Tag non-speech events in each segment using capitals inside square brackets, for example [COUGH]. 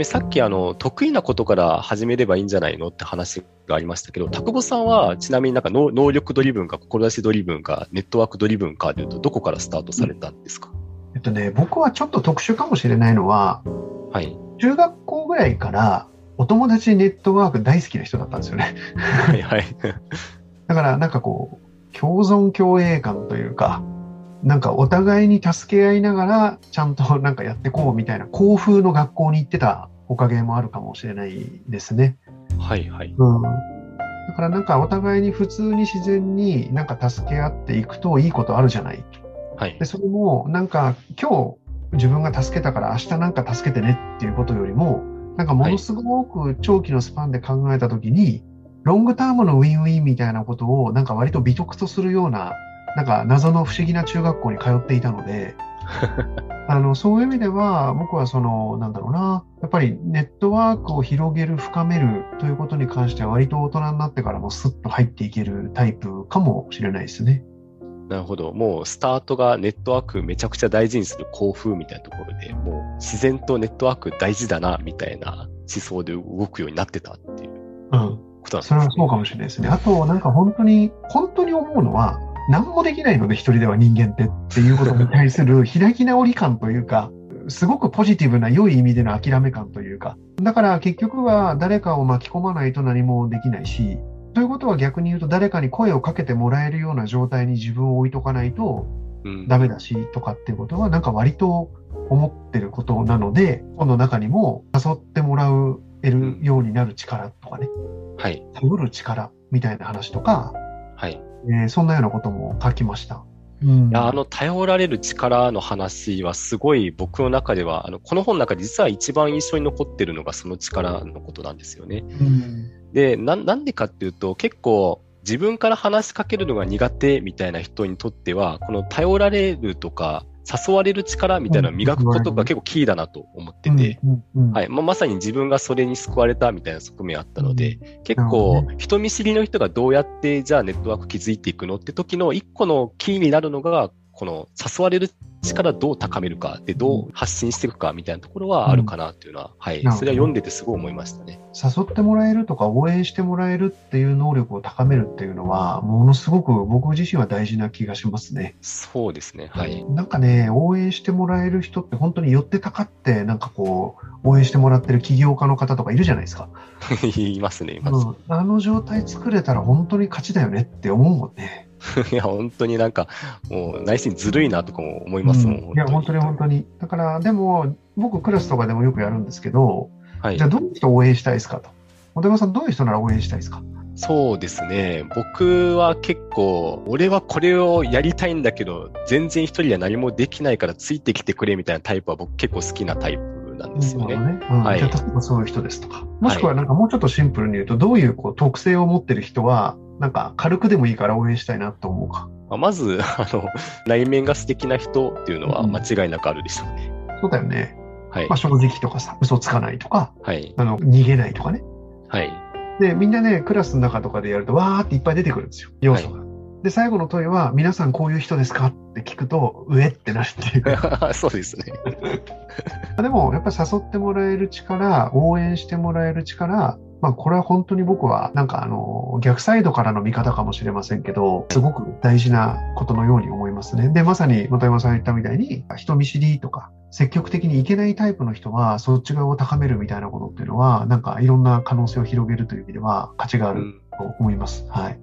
みにさっきあの得意なことから始めればいいんじゃないのって話がありましたけど、田久保さんはちなみになんか能力ドリブンか志ドリブンかネットワークドリブンかでいうとどこからスタートされたんですか、えっとね、僕はちょっと特殊かもしれないのは、はい。中学校ぐらいからお友達ネットワーク大好きな人だったんですよね。はいはい。[LAUGHS] だからなんかこう、共存共栄感というか、なんかお互いに助け合いながらちゃんとなんかやってこうみたいな校風の学校に行ってたおかげもあるかもしれないですね。はいはい。うん。だからなんかお互いに普通に自然になんか助け合っていくといいことあるじゃない。はい。で、それもなんか今日自分が助けたから明日なんか助けてねっていうことよりも、なんかものすごく長期のスパンで考えたときに、はい、ロングタームのウィンウィンみたいなことをなんか割と美徳とするようななんか謎の不思議な中学校に通っていたので、[LAUGHS] あのそういう意味では僕はそのなんだろうなやっぱりネットワークを広げる深めるということに関しては割と大人になってからもスッと入っていけるタイプかもしれないですね。なるほど。もうスタートがネットワークめちゃくちゃ大事にする校風みたいなところで、もう自然とネットワーク大事だなみたいな思想で動くようになってたっていうことなんですね。それはそうかもしれないですね。あと、なんか本当に、本当に思うのは、何もできないので、一人では人間ってっていうことに対する [LAUGHS] 開き直り感というか、すごくポジティブな良い意味での諦め感というか、だから結局は誰かを巻き込まないと何もできないし、ということは逆に言うと誰かに声をかけてもらえるような状態に自分を置いとかないとダメだしとかっていうことはなんか割と思ってることなので、本の中にも誘ってもらえるようになる力とかね、はい。頼る力みたいな話とか、はい。えー、そんなようなことも書きました。うん、いやあの頼られる力の話はすごい僕の中ではあのこの本の中で実は一番印象に残ってるのがその力のことなんですよね。うん、でななんでかっていうと結構自分から話しかけるのが苦手みたいな人にとってはこの頼られるとか誘われる力みたいなのを磨くことが結構キーだなと思ってて、はい。まあ、まさに自分がそれに救われたみたいな側面あったので、結構人見知りの人がどうやってじゃあネットワーク築いていくのって時の一個のキーになるのが、この誘われる力どう高めるかでどう発信していくかみたいなところはあるかなっていうのは、うん、はい、それは読んでてすごい思いましたね。誘ってもらえるとか応援してもらえるっていう能力を高めるっていうのは、ものすごく僕自身は大事な気がしますね。そうですね。はい。なんかね、応援してもらえる人って本当に寄ってたかって、なんかこう、応援してもらってる起業家の方とかいるじゃないですか。[LAUGHS] いますね、います、うん。あの状態作れたら本当に勝ちだよねって思うもんね。[LAUGHS] いや、本当になんか、もう内心ずるいなとかも思いますもん。うん、いや、本当に本当に。だから、でも、僕クラスとかでもよくやるんですけど、はい、じゃあどういう人を応援したいですかと。本山さん、どういう人なら応援したいですか？そうですね。僕は結構、俺はこれをやりたいんだけど、全然一人では何もできないからついてきてくれみたいなタイプは僕結構好きなタイプなんですよね。ねうん、はい、じゃあ、例えばそういう人ですとか。もしくはなんかもうちょっとシンプルに言うと、どういうこう特性を持ってる人は、なんか軽くでもいいから応援したいなと思うか。まず、[LAUGHS] あの、内面が素敵な人っていうのは間違いなくあるでしょうね。うん、そうだよね。はい。まあ、正直とかさ、嘘つかないとか、はい。あの、逃げないとかね。はい。で、みんなね、クラスの中とかでやると、わーっていっぱい出てくるんですよ、要素が。はい、で、最後の問いは、皆さんこういう人ですかって聞くと、上ってなるっていう。[LAUGHS] そうですね。[LAUGHS] でも、やっぱり誘ってもらえる力、応援してもらえる力、まあ、これは本当に僕は、なんかあの、逆サイドからの見方かもしれませんけど、すごく大事なことのように思いますね。で、まさに、本山さん言ったみたいに、人見知りとか、積極的にいけないタイプの人は、そっち側を高めるみたいなことっていうのは、なんかいろんな可能性を広げるという意味では、価値があると思います。うん、はい。で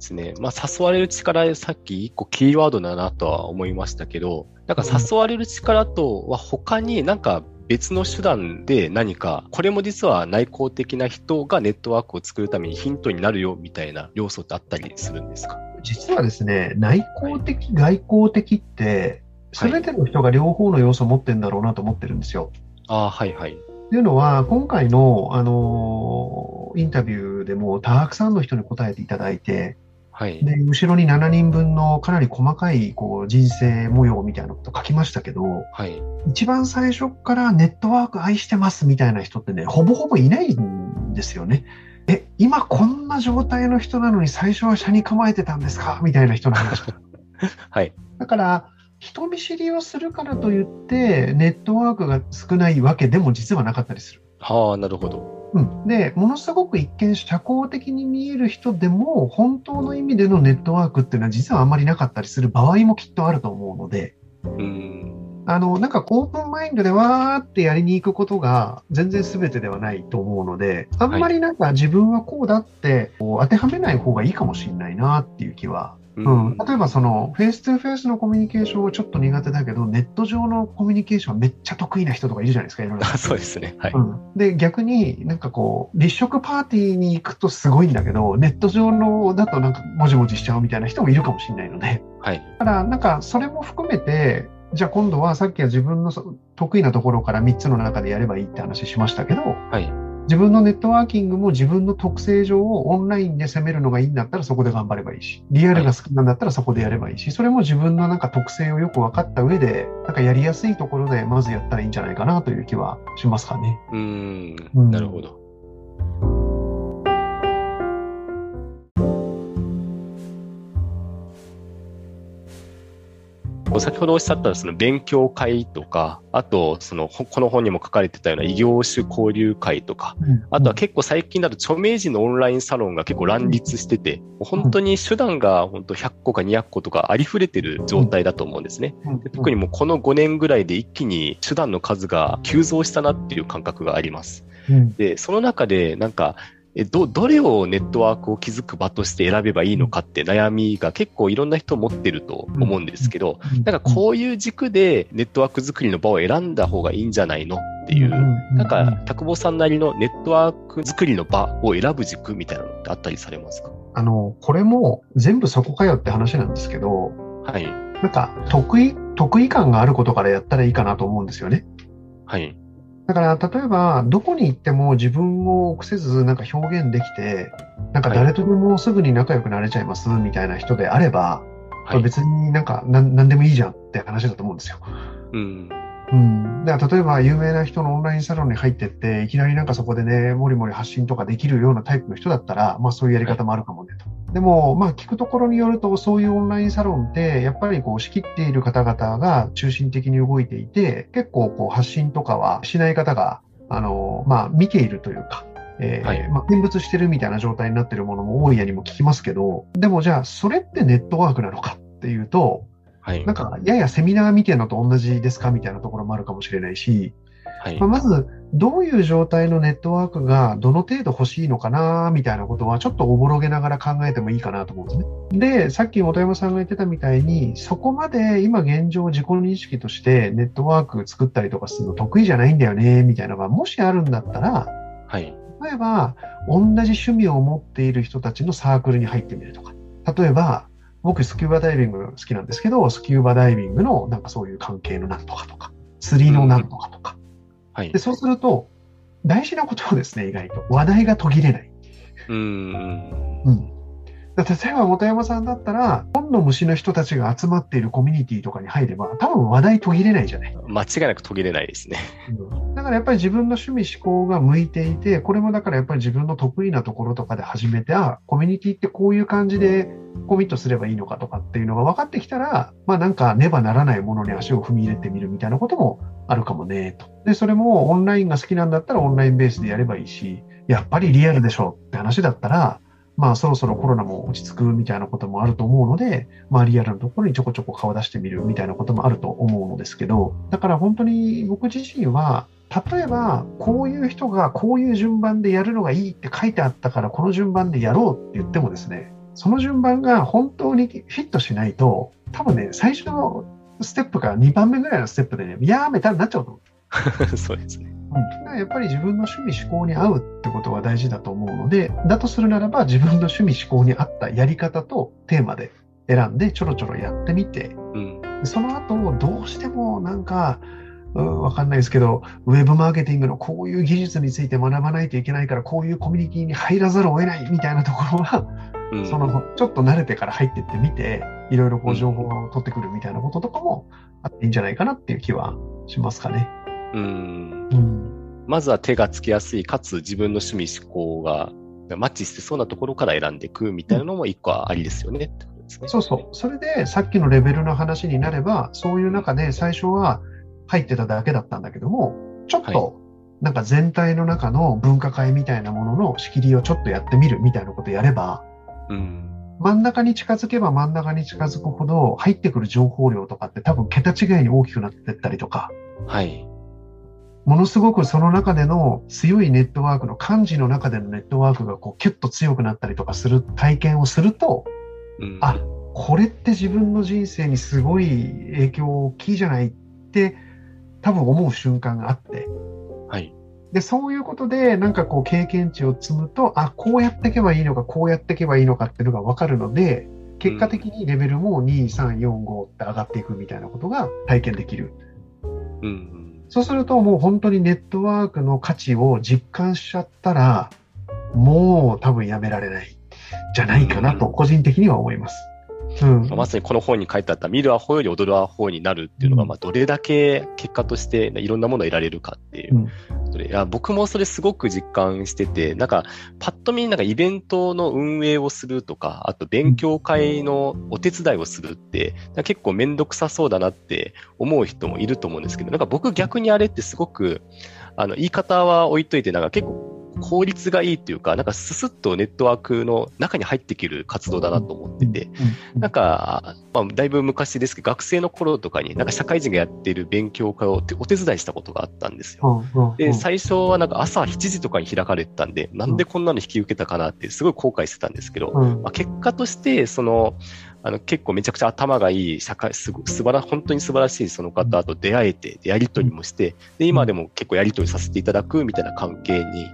すね。まあ、誘われる力、さっき一個キーワードだなとは思いましたけど、なんか誘われる力とは他になんか別の手段で何か、これも実は内向的な人がネットワークを作るためにヒントになるよみたいな要素ってあったりするんですか？実はですね、内向的、はい、外向的って、すべての人が両方の要素を持ってるんだろうなと思ってるんですよ。ああ、はいはい。というのは、今回の、あのインタビューでもたくさんの人に答えていただいて、はい、で後ろに7人分のかなり細かいこう人生模様みたいなこと書きましたけど、はい、一番最初からネットワーク愛してますみたいな人ってね、ほぼほぼいないんですよね。え、今こんな状態の人なのに最初は車に構えてたんですか？みたいな人なんですはい。だから、人見知りをするからといって、ネットワークが少ないわけでも実はなかったりする。はあ、なるほど。うん、で、ものすごく一見社交的に見える人でも、本当の意味でのネットワークっていうのは実はあんまりなかったりする場合もきっとあると思うので、うん。あの、なんかオープンマインドでわーってやりに行くことが全然全てではないと思うので、あんまりなんか自分はこうだって当てはめない方がいいかもしれないなっていう気は。ううん、例えばそのフェイス2フェイスのコミュニケーションはちょっと苦手だけど、ネット上のコミュニケーションめっちゃ得意な人とかいるじゃないですか、いろいろ。あ [LAUGHS] そうですね。はい。うん、で、逆になんかこう、立食パーティーに行くとすごいんだけど、ネット上のだとなんかもじもじしちゃうみたいな人もいるかもしれないので、はい。だからなんかそれも含めて、じゃあ今度はさっきは自分のそ得意なところから3つの中でやればいいって話しましたけど、はい。自分のネットワーキングも自分の特性上をオンラインで攻めるのがいいんだったらそこで頑張ればいいし、リアルが好きなんだったらそこでやればいいし、それも自分のなんか特性をよく分かった上で、なんかやりやすいところでまずやったらいいんじゃないかなという気はしますかね。う。んなるほど。先ほどおっしゃったその勉強会とか、あとそのほこの本にも書かれてたような異業種交流会とか、あとは結構最近だと著名人のオンラインサロンが結構乱立してて、本当に手段が本当100個か200個とかありふれてる状態だと思うんですね。特にもうこの5年ぐらいで一気に手段の数が急増したなっていう感覚があります。うんで、その中でなんか、えど、どれをネットワークを築く場として選べばいいのかって悩みが結構いろんな人持ってると思うんですけど、なんかこういう軸でネットワーク作りの場を選んだ方がいいんじゃないのっていう、なんか、田久保さんなりのネットワーク作りの場を選ぶ軸みたいなのってあったりされますか？あの、これも全部そこかよって話なんですけど、はい。なんか得意、得意感があることからやったらいいかなと思うんですよね。はい。だから、例えば、どこに行っても自分を臆せず、なんか表現できて、なんか誰とでもすぐに仲良くなれちゃいますみたいな人であれば、こはい。れ別になんか何何でもいいじゃんって話だと思うんですよ。うん。うん。だから例えば有名な人のオンラインサロンに入ってって、いきなりなんかそこでね、もりもり発信とかできるようなタイプの人だったら、まあそういうやり方もあるかもねと。でも、まあ聞くところによると、そういうオンラインサロンって、やっぱりこう仕切っている方々が中心的に動いていて、結構こう発信とかはしない方が、あの、まあ見ているというか、えーはいまあ、見物してるみたいな状態になってるものも多いやにも聞きますけど、でもじゃあそれってネットワークなのかっていうと、はいなん。かややセミナー見てるのと同じですかみたいなところもあるかもしれないし、はいまあ、。まず、どういう状態のネットワークがどの程度欲しいのかな、みたいなことは、ちょっとおぼろげながら考えてもいいかなと思うんですね。で、さっき本山さんが言ってたみたいに、そこまで今現状自己認識としてネットワーク作ったりとかするの得意じゃないんだよね、みたいなのがもしあるんだったら、はい。例えば、同じ趣味を持っている人たちのサークルに入ってみるとか。例えば、僕スキューバダイビング好きなんですけど、スキューバダイビングのなんかそういう関係のなんとかとか、釣りのなんとかとか。はいで、。そうすると、大事なことはですね、意外と。話題が途切れない。うーん。うん。だ例えば、本山さんだったら、本の虫の人たちが集まっているコミュニティとかに入れば、多分話題途切れないじゃない。間違いなく途切れないですね。だからやっぱり自分の趣味思考が向いていて、これもだからやっぱり自分の得意なところとかで始めて、あ、コミュニティってこういう感じでコミットすればいいのかとかっていうのが分かってきたら、まあなんかねばならないものに足を踏み入れてみるみたいなこともあるかもね、と。で、それもオンラインが好きなんだったらオンラインベースでやればいいし、やっぱりリアルでしょって話だったら、まあそろそろコロナも落ち着くみたいなこともあると思うので、まあリアルなところにちょこちょこ顔出してみるみたいなこともあると思うのですけど、だから本当に僕自身は、例えばこういう人がこういう順番でやるのがいいって書いてあったからこの順番でやろうって言ってもですね、その順番が本当にフィットしないと、多分ね、最初のステップが2番目ぐらいのステップでね、やめたになっちゃうと思う。[LAUGHS] そうですね。だからやっぱり自分の趣味思考に合うってことが大事だと思うので、だとするならば自分の趣味思考に合ったやり方とテーマで選んでちょろちょろやってみて、うん。その後どうしてもなんか、うん、わかんないですけど、ウェブマーケティングのこういう技術について学ばないといけないから、こういうコミュニティに入らざるを得ないみたいなところは、うん、そのちょっと慣れてから入ってってみて、いろいろこう情報を取ってくるみたいなこととかもあっていいんじゃないかなっていう気はしますかね。うん。うんまずは手がつきやすい、かつ自分の趣味思考がマッチしてそうなところから選んでいくみたいなのも一個はありですよね。ってことでですね。そうそう。それで、さっきのレベルの話になれば、そういう中で最初は入ってただけだったんだけども、ちょっはいと、なんか全体の中の分科会みたいなものの仕切りをちょっとやってみるみたいなことやれば、うん。真ん中に近づけば真ん中に近づくほど入ってくる情報量とかって多分桁違いに大きくなってったりとか、はい。ものすごくその中での強いネットワークの漢字の中でのネットワークがこうキュッと強くなったりとかする体験をすると、うん、あ、これって自分の人生にすごい影響大きいじゃないって多分思う瞬間があって、はい。で、そういうことでなんかこう経験値を積むと、あ、こうやっていけばいいのか、こうやっていけばいいのかっていうのがわかるので、結果的にレベルも2、3、4、5って上がっていくみたいなことが体験できる。うん。そうするともう本当にネットワークの価値を実感しちゃったら、もう多分やめられない。じゃないかなと個人的には思います。うん。まさにこの本に書いてあった見るアホより踊るアホになるっていうのが、うん。まあ、どれだけ結果としていろんなものを得られるかっていう。ことで、いや僕もそれすごく実感してて、なんか、パッと見なんかイベントの運営をするとか、あと勉強会のお手伝いをするって、結構めんどくさそうだなって思う人もいると思うんですけど、なんか僕逆にあれってすごく、あの、言い方は置いといて、なんか結構効率がいいっていうか、なんかススッとネットワークの中に入ってきる活動だなと思ってて、うん、なんか、まあ、だいぶ昔ですけど、学生の頃とかに、なんか社会人がやってる勉強会をお手伝いしたことがあったんですよ。で、最初はなんか朝7時とかに開かれてたんで、なんでこんなの引き受けたかなってすごい後悔してたんですけど、うん。まあ、結果として、その、あの結構めちゃくちゃ頭がいい社会、すご素晴ら、本当に素晴らしいその方と出会えて、でやりとりもして、で、今でも結構やりとりさせていただくみたいな関係に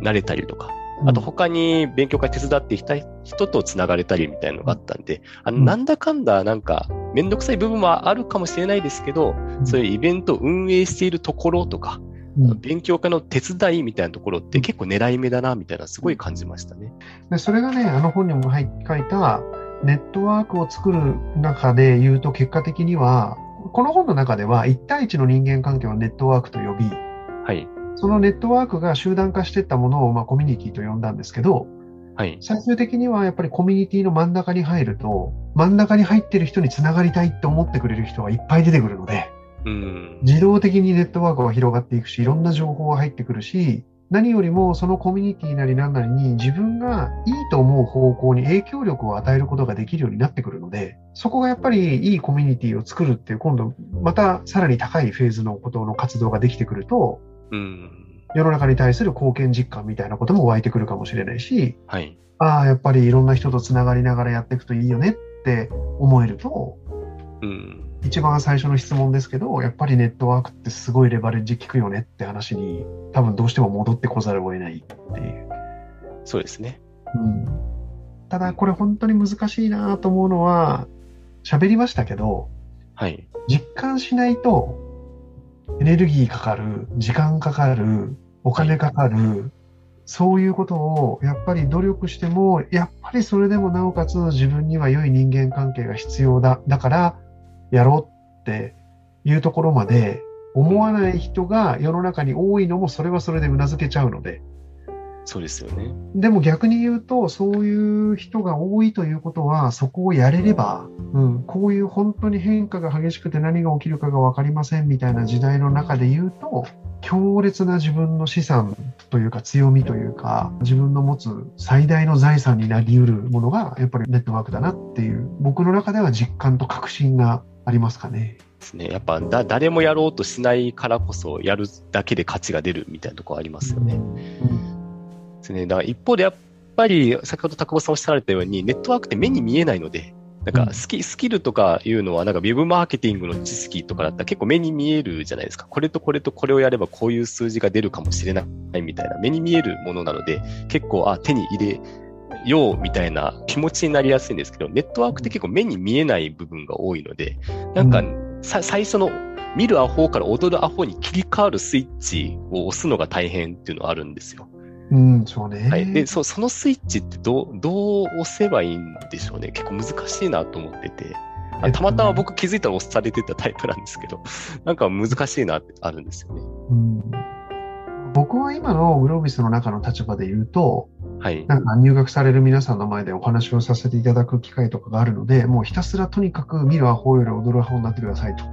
なれたりとか、あと他に勉強会手伝ってきた人と繋がれたりみたいなのがあったんで、あの、うん。なんだかんだなんか、めんどくさい部分はあるかもしれないですけど、そういうイベントを運営しているところとか、うん。勉強会の手伝いみたいなところって結構狙い目だな、みたいなすごい感じましたね。でそれがね、あの本にも入っ書いた、ネットワークを作る中で言うと結果的には、この本の中では1対1の人間関係をネットワークと呼び、はい。そのネットワークが集団化していったものを、まあ、コミュニティと呼んだんですけど、はい。最終的にはやっぱりコミュニティの真ん中に入ると、真ん中に入ってる人につながりたいって思ってくれる人はいっぱい出てくるので、うん。自動的にネットワークは広がっていくし、いろんな情報が入ってくるし、何よりもそのコミュニティなり何なりに自分がいいと思う方向に影響力を与えることができるようになってくるので、そこがやっぱりいいコミュニティを作るっていう今度またさらに高いフェーズのことの活動ができてくると、うん。世の中に対する貢献実感みたいなことも湧いてくるかもしれないし、はい。ああ、やっぱりいろんな人とつながりながらやっていくといいよねって思えると、うん。一番最初の質問ですけど、やっぱりネットワークってすごいレバレッジ効くよねって話に多分どうしても戻ってこざるを得ないっていう。そうですね。うん、ただこれ本当に難しいなと思うのは、喋りましたけど、はい。実感しないとエネルギーかかる、時間かかる、お金かかる、そういうことをやっぱり努力しても、やっぱりそれでもなおかつ自分には良い人間関係が必要だ。だからやろうっていうところまで思わない人が世の中に多いのもそれはそれで頷けちゃうので。そうですよね。でも逆に言うと、そういう人が多いということは、そこをやれれば、うん、こういう本当に変化が激しくて何が起きるかが分かりませんみたいな時代の中で言うと、強烈な自分の資産というか強みというか、自分の持つ最大の財産になり得るものが、やっぱりネットワークだなっていう、僕の中では実感と確信がありますかね。ですね。やっぱだ誰もやろうとしないからこそ、やるだけで価値が出るみたいなところありますよね。うんですね。だから一方でやっぱり、先ほど高尾さんおっしゃられたように、ネットワークって目に見えないので、なんかスキスキルとかいうのは、なんかウェブマーケティングの知識とかだったら結構目に見えるじゃないですか。これとこれとこれをやればこういう数字が出るかもしれないみたいな、目に見えるものなので、結構、あ、手に入れようみたいな気持ちになりやすいんですけど、ネットワークって結構目に見えない部分が多いので、なんか、さ最初の見るアホから踊るアホに切り替わるスイッチを押すのが大変っていうのはあるんですよ。うん、そうね。はい。で、そそのスイッチってどう、どう押せばいいんでしょうね。結構難しいなと思ってて。あたまたま僕気づいたら押されてたタイプなんですけど、[LAUGHS] なんか難しいなってあるんですよね。うん僕は今のグロービスの中の立場で言うと、はい。なんか入学される皆さんの前でお話をさせていただく機会とかがあるので、もうひたすらとにかく見るアホより踊るアホになってくださいと。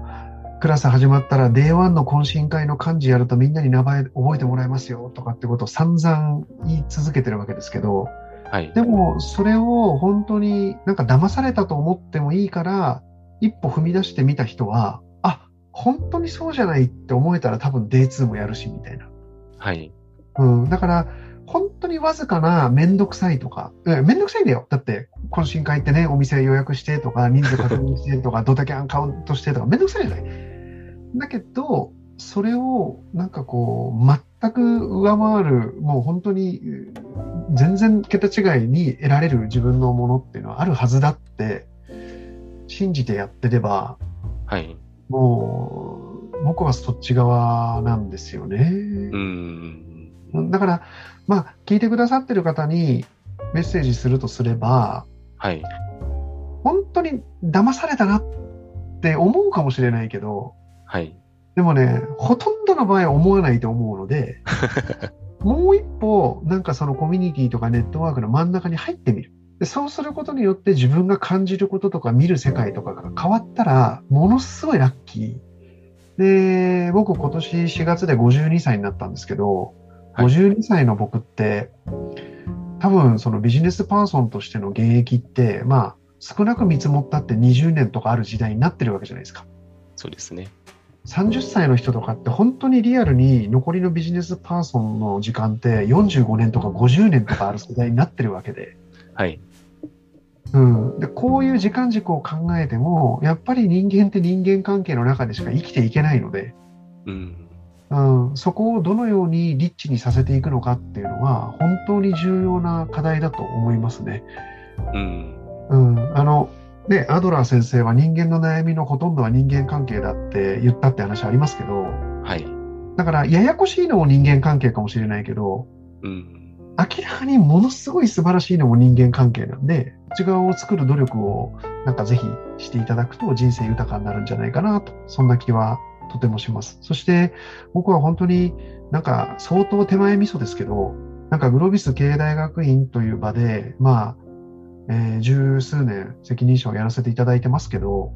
クラス始まったら、Day1 の懇親会の漢字やるとみんなに名前覚えてもらえますよとかってことを散々言い続けてるわけですけど、はい。でもそれを本当になんか騙されたと思ってもいいから、一歩踏み出してみた人は、あ、本当にそうじゃないって思えたら多分 Day2 もやるしみたいな。はい。うん、だから、本当にわずかなめんどくさいとか、えめんどくさいんだよ。だって、懇親会ってね、お店予約してとか、人数確認してとか、ドタキャンカウントしてとか、めんどくさいじゃない。だけど、それをなんかこう、全く上回る、もう本当にうん全然桁違いに得られる自分のものっていうのはあるはずだって、信じてやってれば、はい。もう、僕はそっち側なんですよね。うん。だから、まあ、聞いてくださってる方にメッセージするとすれば、はい。本当に騙されたなって思うかもしれないけど、はい。でもね、ほとんどの場合は思わないと思うので、[LAUGHS] もう一歩、なんかそのコミュニティとかネットワークの真ん中に入ってみる。でそうすることによって自分が感じることとか見る世界とかが変わったら、ものすごいラッキー。で、僕今年4月で52歳になったんですけど、はい52歳の僕って、多分そのビジネスパーソンとしての現役って、まあ、少なく見積もったって20年とかある時代になってるわけじゃないですか。そうですね。30歳の人とかって本当にリアルに残りのビジネスパーソンの時間って45年とか50年とかある世代になってるわけで。はい。うん。で、こういう時間軸を考えても、やっぱり人間って人間関係の中でしか生きていけないので、うん。うん、そこをどのようにリッチにさせていくのかっていうのは、本当に重要な課題だと思いますね。うん。うん。あの、ね、アドラー先生は人間の悩みのほとんどは人間関係だって言ったって話ありますけど、はい。だから、ややこしいのも人間関係かもしれないけど、うん。明らかにものすごい素晴らしいのも人間関係なんで、内側を作る努力をなんかぜひしていただくと人生豊かになるんじゃないかなと、そんな気はとてもします。そして僕は本当になんか相当手前味噌ですけど、なんかグロービス経営大学院という場で、まあ、えー十数年責任者をやらせていただいてますけど、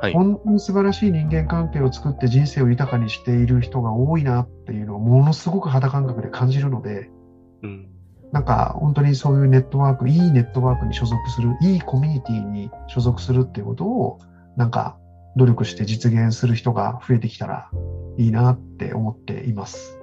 はい本当に素晴らしい人間関係を作って人生を豊かにしている人が多いなっていうのをものすごく肌感覚で感じるので、うん。なんか本当にそういうネットワーク、いいネットワークに所属する、いいコミュニティに所属するっていうことを、なんか努力して実現する人が増えてきたらいいなって思っています。